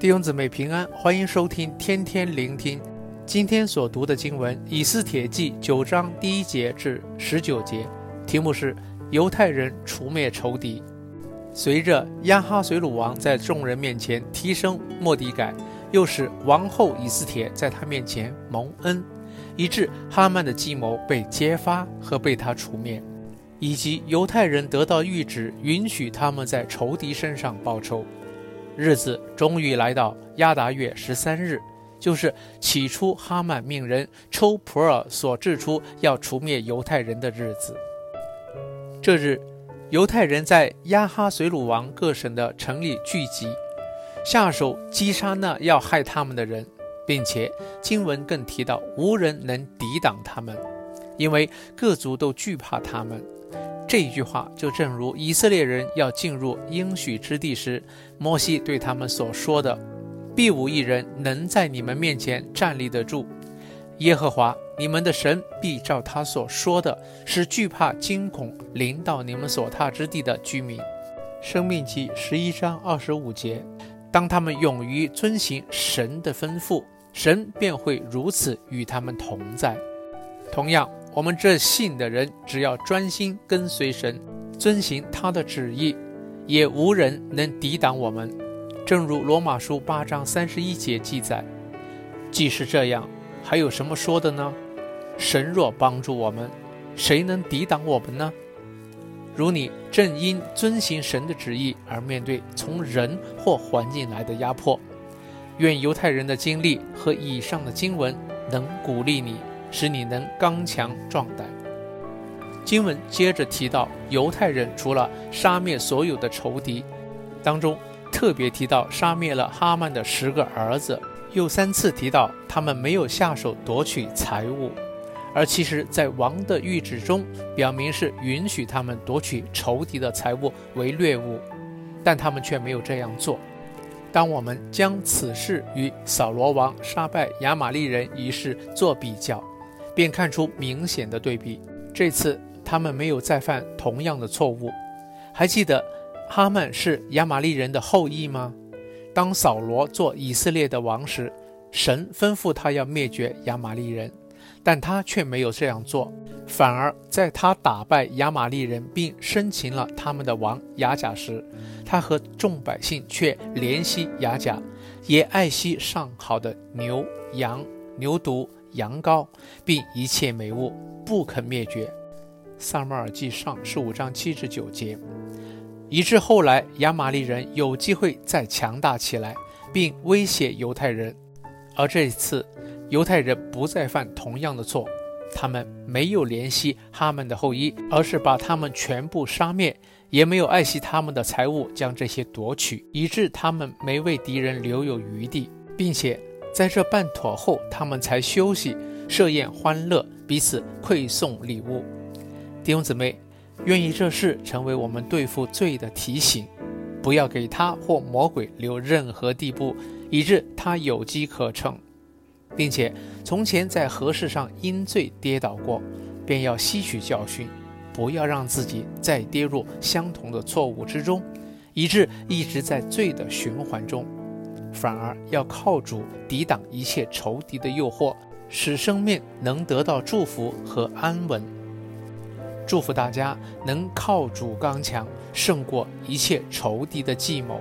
弟兄姊妹平安，欢迎收听天天聆听。今天所读的经文《以斯帖记》九章第一节至十九节，题目是犹太人除灭仇敌。随着亚哈随鲁王在众人面前提升莫底改，又使王后以斯帖在他面前蒙恩，以致哈曼的计谋被揭发和被他除灭，以及犹太人得到谕旨，允许他们在仇敌身上报仇。日子终于来到亚达月十三日，就是起初哈曼命人抽普尔所制出要除灭犹太人的日子。这日，犹太人在亚哈随鲁王各省的城里聚集，下手击杀那要害他们的人，并且经文更提到无人能抵挡他们，因为各族都惧怕他们。这一句话就正如以色列人要进入应许之地时，摩西对他们所说的：“必无一人能在你们面前站立得住。耶和华你们的神必照他所说的，使惧怕惊恐临到你们所踏之地的居民。”生命记十一章二十五节：当他们勇于遵行神的吩咐，神便会如此与他们同在。同样。我们这信的人，只要专心跟随神，遵行他的旨意，也无人能抵挡我们。正如罗马书八章三十一节记载：“既是这样，还有什么说的呢？神若帮助我们，谁能抵挡我们呢？”如你正因遵行神的旨意而面对从人或环境来的压迫，愿犹太人的经历和以上的经文能鼓励你。使你能刚强壮胆。经文接着提到，犹太人除了杀灭所有的仇敌，当中特别提到杀灭了哈曼的十个儿子，又三次提到他们没有下手夺取财物，而其实，在王的谕旨中，表明是允许他们夺取仇敌的财物为掠物，但他们却没有这样做。当我们将此事与扫罗王杀败亚玛力人一事做比较，便看出明显的对比。这次他们没有再犯同样的错误。还记得哈曼是亚玛利人的后裔吗？当扫罗做以色列的王时，神吩咐他要灭绝亚玛利人，但他却没有这样做，反而在他打败亚玛利人并生擒了他们的王亚甲时，他和众百姓却怜惜亚甲，也爱惜上好的牛羊、牛犊。羊羔，并一切美物，不肯灭绝。撒母耳记上十五章七至九节，以致后来亚玛力人有机会再强大起来，并威胁犹太人。而这一次，犹太人不再犯同样的错，他们没有怜惜哈曼的后裔，而是把他们全部杀灭，也没有爱惜他们的财物，将这些夺取，以致他们没为敌人留有余地，并且。在这办妥后，他们才休息、设宴欢乐，彼此馈送礼物。弟兄姊妹，愿意这事成为我们对付罪的提醒，不要给他或魔鬼留任何地步，以致他有机可乘，并且从前在何事上因罪跌倒过，便要吸取教训，不要让自己再跌入相同的错误之中，以致一直在罪的循环中。反而要靠主抵挡一切仇敌的诱惑，使生命能得到祝福和安稳。祝福大家能靠主刚强，胜过一切仇敌的计谋。